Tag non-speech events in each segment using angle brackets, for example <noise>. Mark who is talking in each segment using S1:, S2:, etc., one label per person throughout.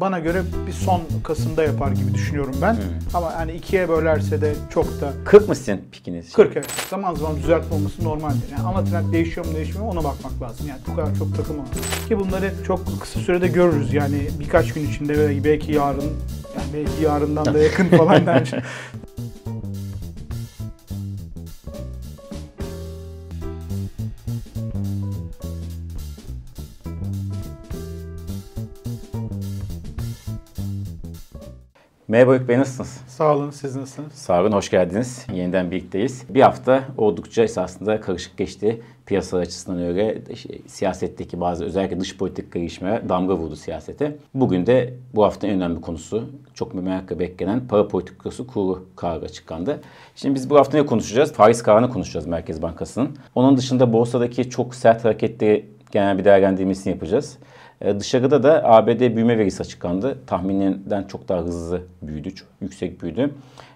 S1: Bana göre bir son Kasım'da yapar gibi düşünüyorum ben. Ama hani ikiye bölerse de çok da
S2: 40 mı sizin pikiniz?
S1: 40 evet. Zaman zaman düzeltme olması normaldir. Yani ana trend değişiyor mu değişmiyor mu ona bakmak lazım. Yani bu kadar çok takılmamak. Ki bunları çok kısa sürede görürüz. Yani birkaç gün içinde belki yarın yani belki yarından da yakın falan <laughs> bence.
S2: Merhaba Öykü Bey nasılsınız?
S1: Sağ olun siz nasılsınız?
S2: Sağ olun, hoş geldiniz. Yeniden birlikteyiz. Bir hafta oldukça esasında karışık geçti. Piyasalar açısından öyle şey, siyasetteki bazı özellikle dış politik gelişmeler damga vurdu siyasete. Bugün de bu haftanın en önemli konusu çok merakla beklenen para politikası kuru kararı açıklandı. Şimdi biz bu hafta ne konuşacağız? Faiz kararını konuşacağız Merkez Bankası'nın. Onun dışında borsadaki çok sert hareketleri genel bir değerlendirmesini yapacağız. Ee, Dışarıda da ABD büyüme verisi açıklandı. Tahmininden çok daha hızlı büyüdü, çok yüksek büyüdü.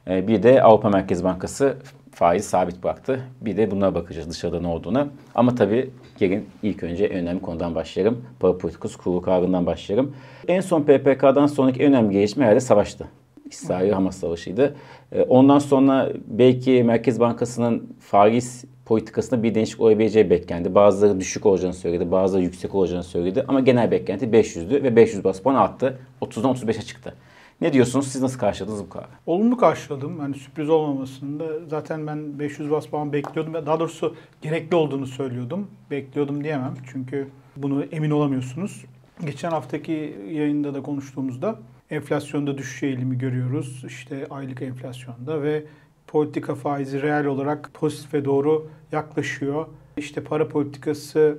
S2: Ee, Bir de Avrupa Merkez Bankası faiz sabit bıraktı. Bir de bunlara bakacağız dışarıda ne olduğuna. Ama tabii gelin ilk önce en önemli konudan başlayalım. Para politikası kurulu kararından başlayalım. En son PPK'dan sonraki en önemli gelişme herhalde savaştı. İsrail-Hamas savaşıydı. Ee, Ondan sonra belki Merkez Bankası'nın faiz politikasında bir değişiklik olabileceği beklendi. Bazıları düşük olacağını söyledi, bazıları yüksek olacağını söyledi. Ama genel beklenti 500'dü ve 500 bas puan arttı. 30'dan 35'e çıktı. Ne diyorsunuz? Siz nasıl karşıladınız bu kararı?
S1: Olumlu karşıladım. Hani sürpriz olmamasını da zaten ben 500 bas puan bekliyordum. Daha doğrusu gerekli olduğunu söylüyordum. Bekliyordum diyemem. Çünkü bunu emin olamıyorsunuz. Geçen haftaki yayında da konuştuğumuzda enflasyonda düşüş eğilimi görüyoruz. İşte aylık enflasyonda ve politika faizi reel olarak pozitife doğru yaklaşıyor. İşte para politikası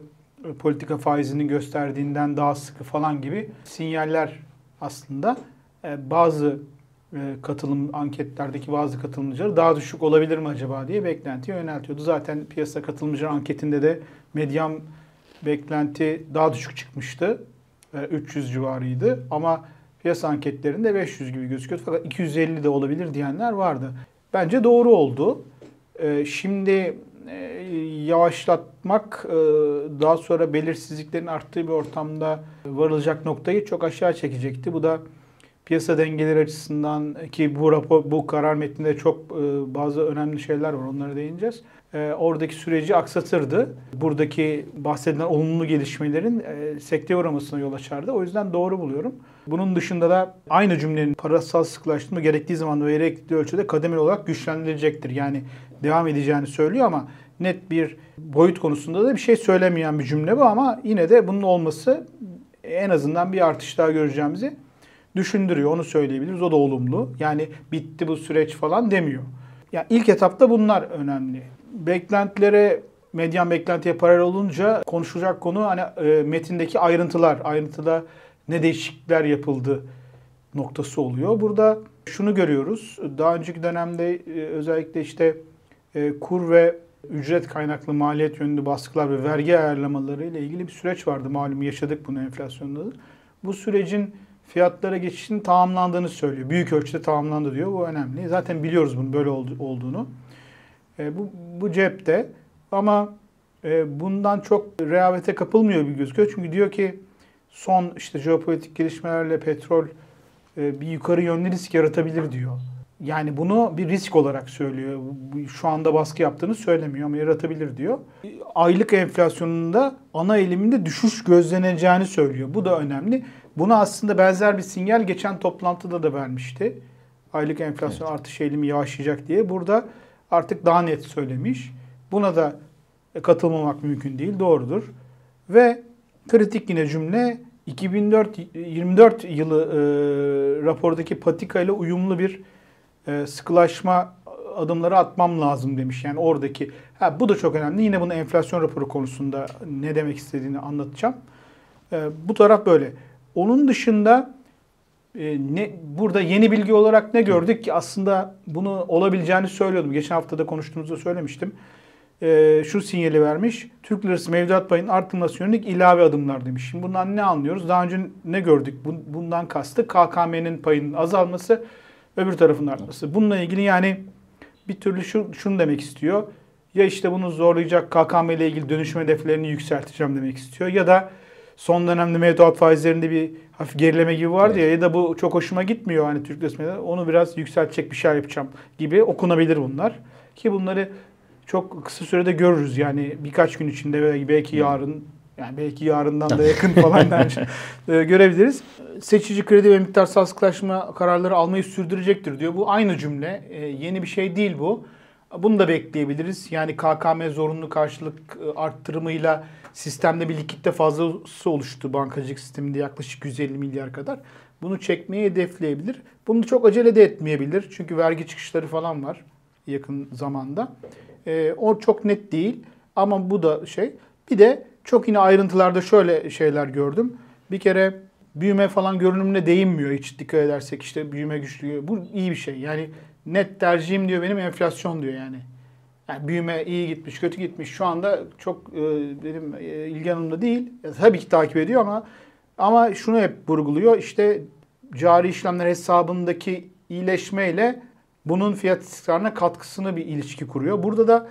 S1: politika faizinin gösterdiğinden daha sıkı falan gibi sinyaller aslında e, bazı e, katılım anketlerdeki bazı katılımcıları daha düşük olabilir mi acaba diye beklentiyi yöneltiyordu. Zaten piyasa katılımcı anketinde de medyam beklenti daha düşük çıkmıştı. E, 300 civarıydı ama piyasa anketlerinde 500 gibi gözüküyordu. Fakat 250 de olabilir diyenler vardı. Bence doğru oldu. E, Şimdi e, yavaşlatmak e, daha sonra belirsizliklerin arttığı bir ortamda varılacak noktayı çok aşağı çekecekti. Bu da piyasa dengeleri açısından ki bu rapor, bu karar metninde çok e, bazı önemli şeyler var. Onlara değineceğiz. E, Oradaki süreci aksatırdı. Buradaki bahsedilen olumlu gelişmelerin e, sekteye uğramasına yol açardı. O yüzden doğru buluyorum. Bunun dışında da aynı cümlenin parasal sıkılaştırma gerektiği zaman ve gerektiği ölçüde kademeli olarak güçlendirilecektir. Yani devam edeceğini söylüyor ama net bir boyut konusunda da bir şey söylemeyen bir cümle bu ama yine de bunun olması en azından bir artış daha göreceğimizi düşündürüyor. Onu söyleyebiliriz. O da olumlu. Yani bitti bu süreç falan demiyor. Yani ilk etapta bunlar önemli. Beklentilere medyan beklentiye paralel olunca konuşulacak konu hani e, metindeki ayrıntılar. Ayrıntıda ne değişiklikler yapıldı noktası oluyor. Burada şunu görüyoruz. Daha önceki dönemde e, özellikle işte e, kur ve ücret kaynaklı maliyet yönlü baskılar ve vergi ayarlamaları ile ilgili bir süreç vardı. Malum yaşadık bunu enflasyonda da. Bu sürecin fiyatlara geçişinin tamamlandığını söylüyor. Büyük ölçüde tamamlandı diyor. Bu önemli. Zaten biliyoruz bunun böyle olduğunu. E, bu, bu cepte ama e, bundan çok rehavete kapılmıyor bir gözüküyor. Çünkü diyor ki son işte jeopolitik gelişmelerle petrol e, bir yukarı yönlü risk yaratabilir diyor. Yani bunu bir risk olarak söylüyor. Şu anda baskı yaptığını söylemiyor ama yaratabilir diyor. Aylık enflasyonunda ana eğiliminde düşüş gözleneceğini söylüyor. Bu da önemli. Buna aslında benzer bir sinyal geçen toplantıda da vermişti. Aylık enflasyon evet. artış eğilimi yavaşlayacak diye. Burada artık daha net söylemiş. Buna da katılmamak mümkün değil. Doğrudur. Ve kritik yine cümle 2024 yılı e, rapordaki patika ile uyumlu bir e, sıkılaşma adımları atmam lazım demiş. Yani oradaki ha, bu da çok önemli. Yine bunu enflasyon raporu konusunda ne demek istediğini anlatacağım. E, bu taraf böyle. Onun dışında ne burada yeni bilgi olarak ne gördük ki aslında bunu olabileceğini söylüyordum. Geçen hafta da konuştuğumuzda söylemiştim. E, şu sinyali vermiş. Türk lirası mevduat payının artırılması yönelik ilave adımlar demiş. Şimdi bundan ne anlıyoruz? Daha önce ne gördük? Bundan kastı KKM'nin payının azalması, öbür tarafın artması. Bununla ilgili yani bir türlü şu, şunu demek istiyor. Ya işte bunu zorlayacak KKM ile ilgili dönüşüm hedeflerini yükselteceğim demek istiyor. Ya da son dönemde mevduat faizlerinde bir hafif gerileme gibi vardı
S2: Evet.
S1: ya ya da bu çok hoşuma gitmiyor hani Türk lirasında onu biraz yükseltecek bir şeyler yapacağım gibi okunabilir bunlar. Ki bunları çok kısa sürede görürüz yani birkaç gün içinde ve belki yarın yani belki yarından da <laughs> yakın falan e, görebiliriz. Seçici kredi ve miktarsal sıklaşma kararları almayı sürdürecektir diyor. Bu aynı cümle. E, yeni bir şey değil bu. Bunu da bekleyebiliriz. Yani KKM zorunlu karşılık e, arttırımıyla sistemde bir likitte fazlası oluştu bankacılık sisteminde yaklaşık 150 milyar kadar. Bunu çekmeyi hedefleyebilir. Bunu çok acele de etmeyebilir. Çünkü vergi çıkışları falan var yakın zamanda. E, o çok net değil ama bu da şey. Bir de çok yine ayrıntılarda şöyle şeyler gördüm. Bir kere büyüme falan görünümüne değinmiyor hiç dikkat edersek işte büyüme güçlü. Bu iyi bir şey. Yani net tercihim diyor benim enflasyon diyor yani. Yani büyüme iyi gitmiş, kötü gitmiş. Şu anda çok e, benim e, ilgi değil. Ya, tabii ki takip ediyor ama ama şunu hep vurguluyor. İşte cari işlemler hesabındaki iyileşmeyle bunun fiyat istikrarına katkısını bir ilişki kuruyor. Burada da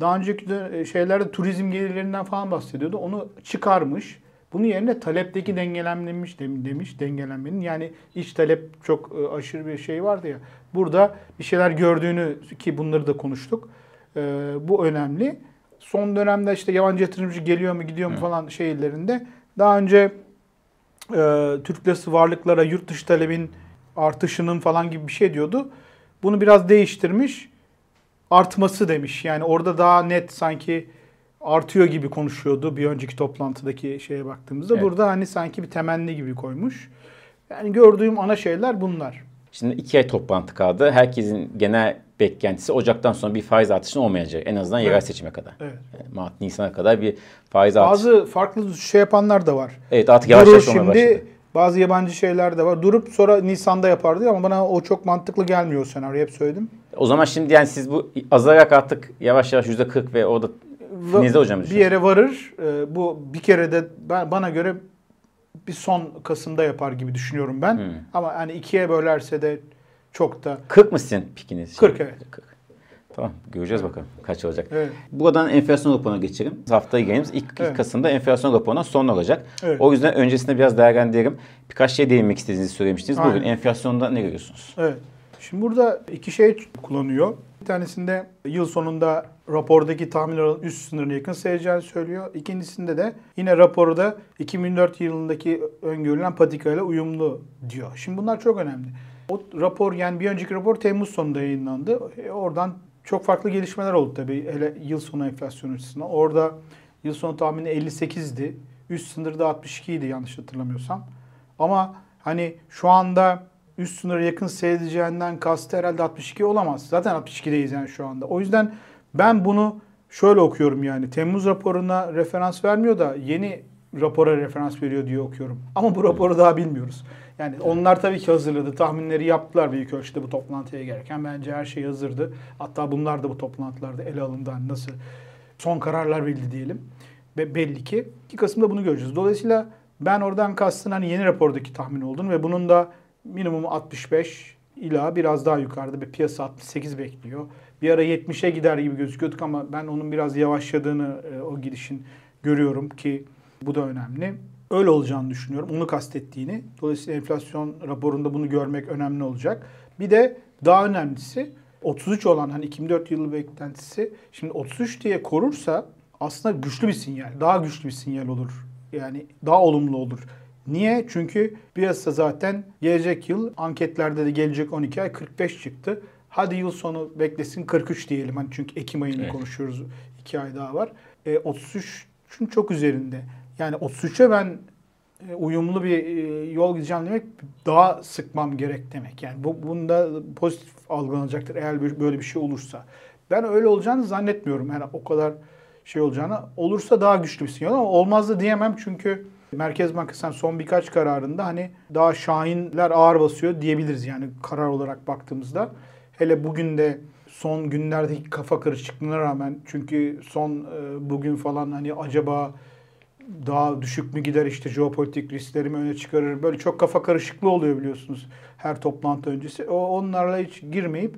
S1: daha önceki şeylerde turizm gelirlerinden falan bahsediyordu. Onu çıkarmış. Bunun yerine talepteki dengelenmiş dem- demiş dengelenmenin. Yani iç talep çok e, aşırı bir şey vardı ya. Burada bir şeyler gördüğünü ki bunları da konuştuk. E, bu önemli. Son dönemde işte yabancı yatırımcı geliyor mu gidiyor mu falan şeylerinde daha önce e, Türk lirası varlıklara yurt dışı talebin artışının falan gibi bir şey diyordu. Bunu biraz değiştirmiş. Artması demiş. Yani orada daha net sanki artıyor gibi konuşuyordu bir önceki toplantıdaki şeye baktığımızda.
S2: Evet.
S1: Burada hani sanki bir temenni gibi koymuş. Yani gördüğüm ana şeyler bunlar.
S2: Şimdi iki ay toplantı kaldı. Herkesin genel beklentisi Ocak'tan sonra bir faiz artışının olmayacak. En azından yerel
S1: Evet.
S2: seçime kadar.
S1: Evet.
S2: Yani Mart, Nisan'a kadar bir faiz artışı.
S1: Bazı farklı şey yapanlar da var.
S2: Evet artık yavaş yavaş olmaya
S1: şimdi
S2: başladı.
S1: bazı yabancı şeyler de var. Durup sonra Nisan'da yapardı ama bana o çok mantıklı gelmiyor o senaryo hep söyledim.
S2: O zaman şimdi yani siz bu azalarak artık yavaş yavaş %40 ve orada
S1: Va-
S2: Finizde hocam
S1: bir yere varır. Ee, bu bir kere de ben, bana göre bir son Kasım'da yapar gibi düşünüyorum ben.
S2: Hmm.
S1: Ama hani ikiye bölerse de çok da
S2: 40 mı sizin pikiniz?
S1: 40 evet.
S2: 40. Tamam göreceğiz bakalım kaç olacak.
S1: Evet.
S2: Buradan enflasyon raporuna geçelim. Haftaya geliriz. İlk, ilk
S1: Evet.
S2: Kasım'da enflasyon raporuna son olacak.
S1: Evet.
S2: O yüzden öncesinde biraz değerlendirelim. Birkaç şey değinmek istediğinizi söylemiştiniz. Bugün
S1: Aynen.
S2: enflasyonda ne görüyorsunuz?
S1: Evet. Şimdi burada iki şey kullanıyor. Tanesinde yıl sonunda rapordaki tahmin oranı üst sınırına yakın seyredeceğini söylüyor. İkincisinde de yine raporda 2004 yılındaki öngörülen patikayla uyumlu diyor. Şimdi bunlar çok önemli. O rapor yani bir önceki rapor Temmuz sonunda yayınlandı. E, oradan çok farklı gelişmeler oldu tabii hele yıl sonu enflasyon açısından. Orada yıl sonu tahmini 58'di. Üst sınırda 62 idi yanlış hatırlamıyorsam. Ama hani şu anda üst sınıra yakın seyredeceğinden kastı herhalde 62 olamaz. Zaten 62'deyiz yani şu anda. O yüzden ben bunu şöyle okuyorum yani. Temmuz raporuna referans vermiyor da yeni rapora referans veriyor diye okuyorum. Ama bu raporu daha bilmiyoruz. Yani onlar tabii ki hazırladı. Tahminleri yaptılar büyük ölçüde bu toplantıya gereken. Bence her şey hazırdı. Hatta bunlar da bu toplantılarda ele alındı. Nasıl son kararlar verildi diyelim. Ve belli ki 2 Kasım'da bunu göreceğiz. Dolayısıyla ben oradan kastın hani yeni rapordaki tahmin olduğunu ve bunun da minimum 65 ila biraz daha yukarıda bir piyasa 68 bekliyor. Bir ara 70'e gider gibi gözüküyorduk ama ben onun biraz yavaşladığını e, o gidişin görüyorum ki bu da önemli. Öyle olacağını düşünüyorum. Onu kastettiğini. Dolayısıyla enflasyon raporunda bunu görmek önemli olacak. Bir de daha önemlisi 33 olan hani 2004 yılı beklentisi şimdi 33 diye korursa aslında güçlü bir sinyal. Daha güçlü bir sinyal olur. Yani daha olumlu olur. Niye? Çünkü piyasa zaten gelecek yıl anketlerde de gelecek 12 ay 45 çıktı. Hadi yıl sonu beklesin 43 diyelim. Hani çünkü Ekim ayını
S2: Evet. konuşuyoruz.
S1: konuşuyoruz. 2 ay daha var. E, 33'ün çok üzerinde. Yani 33'e ben e, uyumlu bir e, yol gideceğim demek daha sıkmam gerek demek. Yani bu bunda pozitif algılanacaktır eğer böyle bir şey olursa. Ben öyle olacağını zannetmiyorum. Yani o kadar şey olacağını. Olursa daha güçlü bir sinyal ama olmaz da diyemem çünkü Merkez Bankası'nın son birkaç kararında hani daha şahinler ağır basıyor diyebiliriz yani karar olarak baktığımızda. Hele bugün de son günlerdeki kafa karışıklığına rağmen çünkü son e, bugün falan hani acaba daha düşük mü gider işte jeopolitik riskleri mi öne çıkarır böyle çok kafa karışıklığı oluyor biliyorsunuz her toplantı öncesi. O onlarla hiç girmeyip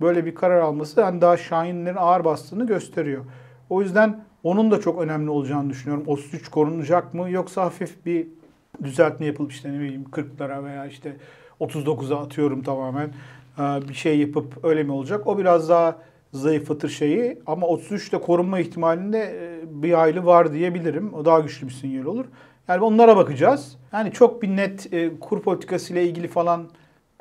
S1: böyle bir karar alması hani daha şahinlerin ağır bastığını gösteriyor. O yüzden Onun da çok önemli olacağını düşünüyorum. 33 korunacak mı yoksa hafif bir düzeltme yapılıp işte ne bileyim 40'lara veya işte 39'a atıyorum tamamen ee, bir şey yapıp öyle mi olacak? O biraz daha zayıflatır şeyi ama 33'te korunma ihtimalinde e, bir aylı var diyebilirim. O daha güçlü bir sinyal olur. Yani onlara bakacağız. Yani çok bir net e, kur politikası ile ilgili falan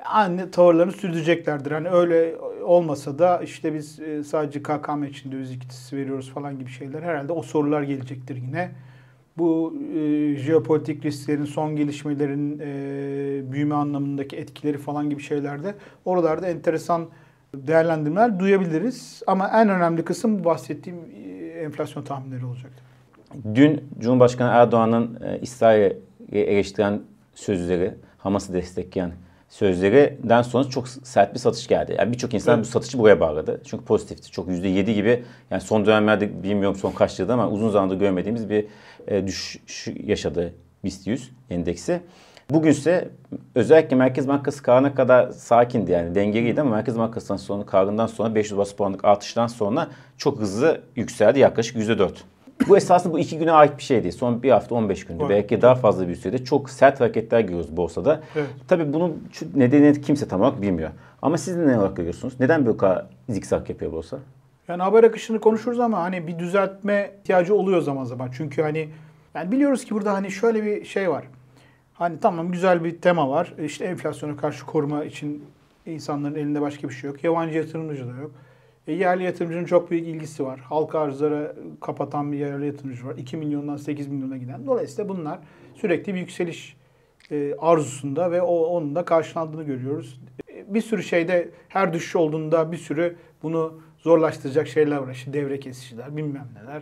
S1: aynı tavırlarını sürdüreceklerdir. Hani öyle olmasa da işte biz e, sadece KKM için döviz ikitisi veriyoruz falan gibi şeyler herhalde o sorular gelecektir yine. Bu e, jeopolitik risklerin, son gelişmelerin e, büyüme anlamındaki etkileri falan gibi şeylerde oralarda enteresan değerlendirmeler duyabiliriz. Ama en önemli kısım bahsettiğim e, enflasyon tahminleri olacaktır.
S2: Dün Cumhurbaşkanı Erdoğan'ın e, İsrail'i eleştiren sözleri, Hamas'ı destekleyen sözlerinden sonra çok sert bir satış geldi. Yani birçok insan evet. bu satışı buraya bağladı. Çünkü pozitifti. Çok %7 gibi yani son dönemlerde bilmiyorum son kaç yılda ama uzun zamandır görmediğimiz bir e, düşüş yaşadı BIST 100 endeksi. Bugün ise özellikle Merkez Bankası karına kadar sakindi yani dengeliydi ama Merkez Bankası'ndan sonra karından sonra 500 bas puanlık artıştan sonra çok hızlı yükseldi yaklaşık %4. Bu esasında bu iki güne ait bir şey değil. Son bir hafta 15 gündür evet. belki daha fazla bir sürede çok sert hareketler görüyoruz borsada. Evet. Tabii bunun nedeni kimse tam olarak bilmiyor. Ama siz ne olarak görüyorsunuz? Neden bu kadar zikzak yapıyor borsa?
S1: Yani haber akışını konuşuruz ama hani bir düzeltme ihtiyacı oluyor zaman zaman. Çünkü hani yani biliyoruz ki burada hani şöyle bir şey var. Hani tamam güzel bir tema var. İşte enflasyona karşı koruma için insanların elinde başka bir şey yok. Yabancı yatırımcı da yok. E, yerli yatırımcının çok büyük ilgisi var. Halka arzlara kapatan bir yerli yatırımcı var. 2 milyondan 8 milyona giden. Dolayısıyla bunlar sürekli bir yükseliş e, arzusunda ve o onun da karşılandığını görüyoruz. E, bir sürü şeyde her düşüş olduğunda bir sürü bunu zorlaştıracak şeyler var. İşte devre kesiciler, bilmem neler.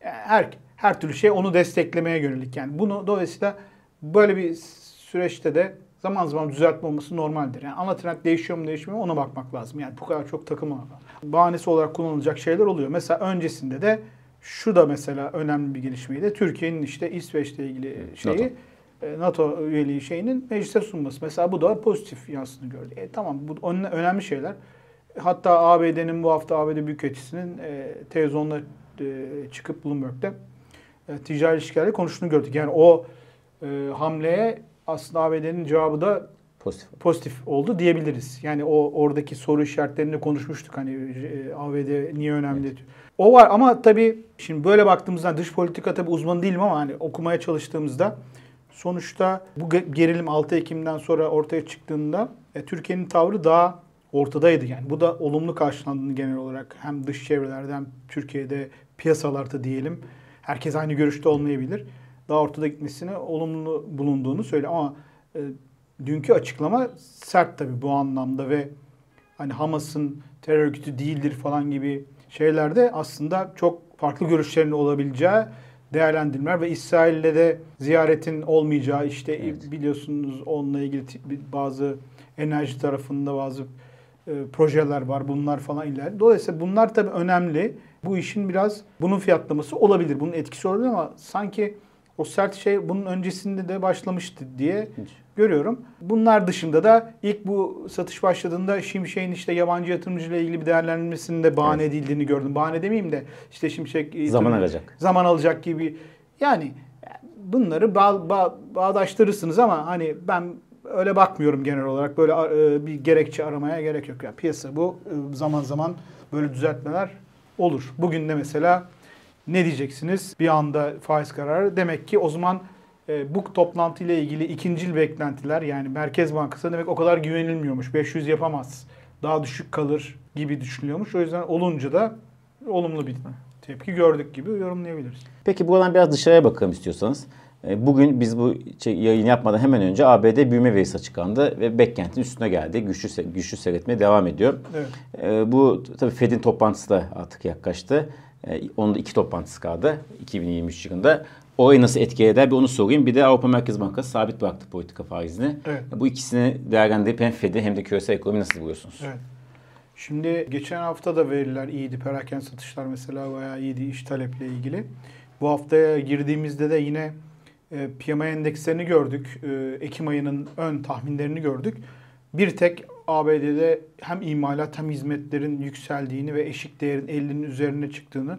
S1: E, her her türlü şey onu desteklemeye yönelik. Yani bunu dolayısıyla böyle bir süreçte de zaman zaman düzeltme olması normaldir. Yani ana trend değişiyor mu değişmiyor mu ona bakmak lazım. Yani bu kadar çok takım bahanesi olarak kullanılacak şeyler oluyor. Mesela öncesinde de şu da mesela önemli bir gelişmeydi. Türkiye'nin işte İsveç'le ilgili şeyi NATO. E, NATO üyeliği şeyinin meclise sunması. Mesela bu da pozitif yansını gördü. E, tamam bu önemli şeyler. Hatta ABD'nin bu hafta ABD Büyükelçisi'nin e, televizyonda e, çıkıp Bloomberg'de e, ticari ilişkilerle konuştuğunu gördük. Yani o e, hamleye aslında ABD'nin cevabı da pozitif. pozitif oldu diyebiliriz. Yani o oradaki soru işaretlerini konuşmuştuk hani e, ABD niye önemli. Evet. O var ama tabii şimdi böyle baktığımızda dış politika tabii uzman değilim ama hani okumaya çalıştığımızda sonuçta bu gerilim 6 Ekim'den sonra ortaya çıktığında e, Türkiye'nin tavrı daha ortadaydı yani. Bu da olumlu karşılandığını genel olarak hem dış çevrelerde hem Türkiye'de piyasalarda diyelim. Herkes aynı görüşte olmayabilir daha ortada gitmesine olumlu bulunduğunu söyle ama e, dünkü açıklama sert tabii bu anlamda ve hani Hamas'ın terör örgütü değildir falan gibi şeylerde aslında çok farklı görüşlerin olabileceği değerlendirmeler ve İsrail'le de ziyaretin olmayacağı işte evet. biliyorsunuz onunla ilgili bazı enerji tarafında bazı e, projeler var bunlar falan ileride. Dolayısıyla bunlar tabii önemli. Bu işin biraz bunun fiyatlaması olabilir. Bunun etkisi olabilir ama sanki o sert şey bunun öncesinde de başlamıştı diye görüyorum. Bunlar dışında da ilk bu satış başladığında Şimşek'in işte yabancı yatırımcıyla ilgili bir değerlendirmesinin de bahane evet. edildiğini gördüm. Bahane demeyeyim de işte Şimşek
S2: zaman alacak.
S1: Zaman alacak gibi. Yani bunları bağ, bağ, bağdaştırırsınız ama hani ben öyle bakmıyorum genel olarak. Böyle e, bir gerekçe aramaya gerek yok. Yani piyasa bu. E, zaman zaman böyle düzeltmeler olur. Bugün de mesela ne diyeceksiniz? Bir anda faiz kararı. Demek ki o zaman e, bu toplantı ile ilgili ikincil beklentiler yani Merkez Bankası demek o kadar güvenilmiyormuş. 500 yapamaz. Daha düşük kalır gibi düşünülüyormuş. O yüzden olunca da olumlu bir tepki gördük gibi yorumlayabiliriz.
S2: Peki buradan biraz dışarıya bakalım istiyorsanız. E, bugün biz bu yayın yapmadan hemen önce ABD büyüme verisi açıklandı ve beklentin üstüne geldi. Güçlü güçlü seyretmeye devam ediyor. Evet. E, bu tabii Fed'in toplantısı da artık yaklaştı. E, onun da iki toplantısı kaldı 2023 yılında. Orayı nasıl etki eder bir onu sorayım. Bir de Avrupa Merkez Bankası sabit bıraktı politika faizini. Evet. Bu ikisini değerlendirip hem Fed'i hem de küresel ekonomi nasıl buluyorsunuz? Evet.
S1: Şimdi geçen hafta da veriler iyiydi. Perakende satışlar mesela bayağı iyiydi iş taleple ilgili. Bu haftaya girdiğimizde de yine e, PMI endekslerini gördük. E, Ekim ayının ön tahminlerini gördük. Bir tek ABD'de hem imalat hem hizmetlerin yükseldiğini ve eşik değerin 50'nin üzerine çıktığını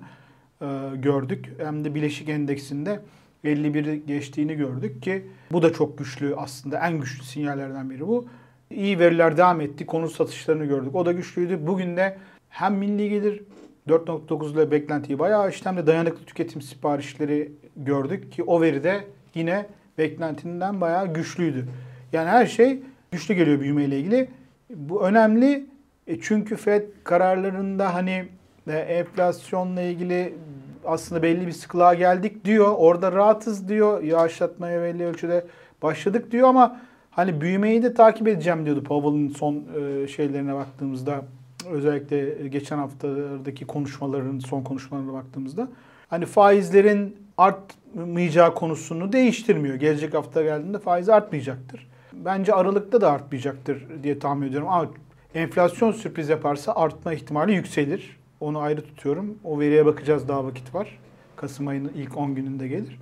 S1: e, gördük. Hem de bileşik endeksinde 51'i geçtiğini gördük ki bu da çok güçlü aslında en güçlü sinyallerden biri bu. İyi veriler devam etti. Konut satışlarını gördük. O da güçlüydü. Bugün de hem milli gelir 4.9 ile beklentiyi bayağı işlemde dayanıklı tüketim siparişleri gördük ki o veri de yine beklentinden bayağı güçlüydü. Yani her şey güçlü geliyor büyümeyle ilgili. Bu önemli e, çünkü Fed kararlarında hani e, enflasyonla ilgili aslında belli bir sıklığa geldik diyor. Orada rahatız diyor. Yavaşlatmaya belli ölçüde başladık diyor ama hani büyümeyi de takip edeceğim diyordu Powell'ın son e, şeylerine baktığımızda. Özellikle geçen haftalardaki konuşmaların son konuşmalarına baktığımızda. Hani faizlerin artmayacağı konusunu değiştirmiyor. Gelecek hafta geldiğinde faiz artmayacaktır. Bence Aralık'ta da artmayacaktır diye tahmin ediyorum. Ama enflasyon sürpriz yaparsa artma ihtimali yükselir. Onu ayrı tutuyorum. O veriye bakacağız daha vakit var. Kasım ayının ilk 10 gününde gelir.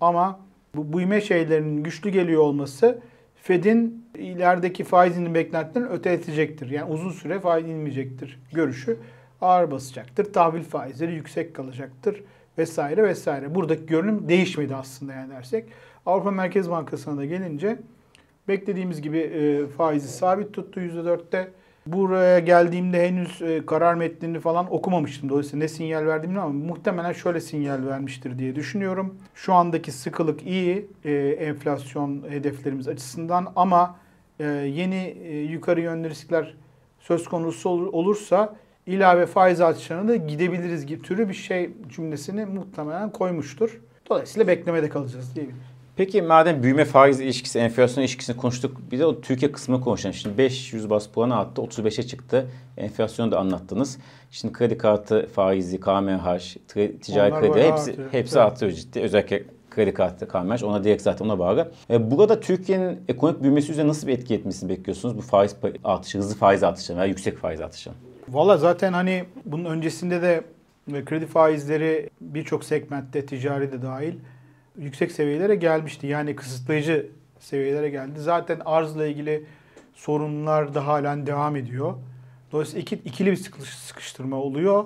S1: Ama bu büyüme şeylerinin güçlü geliyor olması Fed'in ilerideki faiz indirim beklentilerini öteletecektir. Yani uzun süre faiz inmeyecektir görüşü ağır basacaktır. Tahvil faizleri yüksek kalacaktır vesaire vesaire. Buradaki görünüm değişmedi aslında yani dersek. Avrupa Merkez Bankası'na da gelince beklediğimiz gibi e, faizi sabit tuttu %4'te. Buraya geldiğimde henüz e, karar metnini falan okumamıştım. Dolayısıyla ne sinyal verdiğimi ama muhtemelen şöyle sinyal vermiştir diye düşünüyorum. Şu andaki sıkılık iyi e, enflasyon hedeflerimiz açısından ama e, yeni e, yukarı yönlü riskler söz konusu ol, olursa ilave faiz artışlarına da gidebiliriz gibi türü bir şey cümlesini muhtemelen koymuştur. Dolayısıyla beklemede kalacağız diyebilirim.
S2: Peki madem büyüme faiz ilişkisi, enflasyon ilişkisini konuştuk. Bir de o Türkiye kısmını konuşalım. Şimdi 500 bas puanı attı, 35'e çıktı. Enflasyonu da anlattınız. Şimdi kredi kartı faizi, KMH, ticari
S1: Onlar
S2: kredi hepsi
S1: artıyor.
S2: hepsi
S1: Evet.
S2: artıyor ciddi. Özellikle kredi kartı, KMH ona direkt zaten ona bağlı. E, burada Türkiye'nin ekonomik büyümesi üzerine nasıl bir etki etmesini bekliyorsunuz? Bu faiz artışı, hızlı faiz artışı veya yüksek faiz artışı.
S1: Valla zaten hani bunun öncesinde de ve kredi faizleri birçok segmentte ticari de dahil yüksek seviyelere gelmişti. Yani kısıtlayıcı seviyelere geldi. Zaten arzla ilgili sorunlar da halen devam ediyor. Dolayısıyla iki, ikili bir sıkış- sıkıştırma oluyor.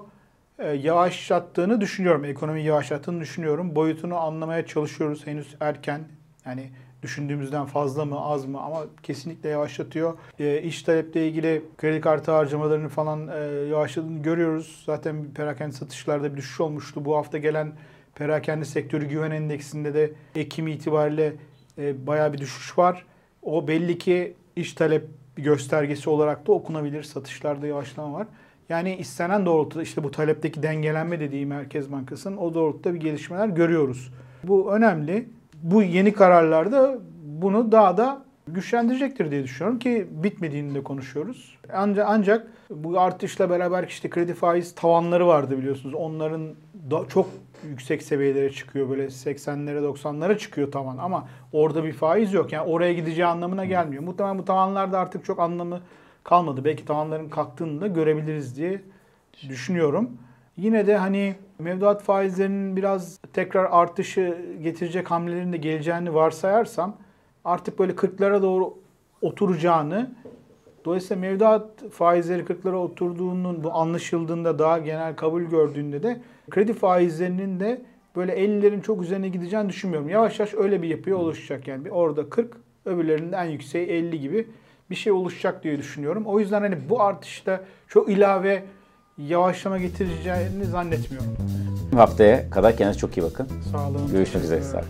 S1: Ee, yavaşlattığını düşünüyorum. Ekonomiyi yavaşlattığını düşünüyorum. Boyutunu anlamaya çalışıyoruz. Henüz erken. Yani düşündüğümüzden fazla mı az mı ama kesinlikle yavaşlatıyor. E, iş taleple ilgili kredi kartı harcamalarını falan e, yavaşladığını görüyoruz. Zaten perakende satışlarda bir düşüş olmuştu. Bu hafta gelen perakende sektörü güven endeksinde de Ekim itibariyle e, bayağı bir düşüş var. O belli ki iş talep göstergesi olarak da okunabilir. Satışlarda yavaşlama var. Yani istenen doğrultuda işte bu talepteki dengelenme dediği Merkez Bankası'nın o doğrultuda bir gelişmeler görüyoruz. Bu önemli. Bu yeni kararlarda bunu daha da güçlendirecektir diye düşünüyorum ki bitmediğini de konuşuyoruz. Ancak, ancak bu artışla beraber işte kredi faiz tavanları vardı biliyorsunuz. Onların da çok yüksek seviyelere çıkıyor böyle 80'lere 90'lara çıkıyor tavan ama orada bir faiz yok. Yani oraya gideceği anlamına gelmiyor. Muhtemelen bu tavanlarda artık çok anlamı kalmadı. Belki tavanların kalktığını da görebiliriz diye düşünüyorum. Yine de hani mevduat faizlerinin biraz tekrar artışı getirecek hamlelerin de geleceğini varsayarsam artık böyle 40'lara doğru oturacağını dolayısıyla mevduat faizleri 40'lara oturduğunun bu anlaşıldığında daha genel kabul gördüğünde de kredi faizlerinin de böyle 50'lerin çok üzerine gideceğini düşünmüyorum. Yavaş yavaş öyle bir yapıya oluşacak yani. Bir orada 40 öbürlerinde en yükseği 50 gibi bir şey oluşacak diye düşünüyorum. O yüzden hani bu artışta çok ilave yavaşlama getireceğini zannetmiyorum.
S2: Haftaya kadar kendinize çok iyi bakın.
S1: Sağ olun.
S2: Görüşmek üzere. Sağ olun.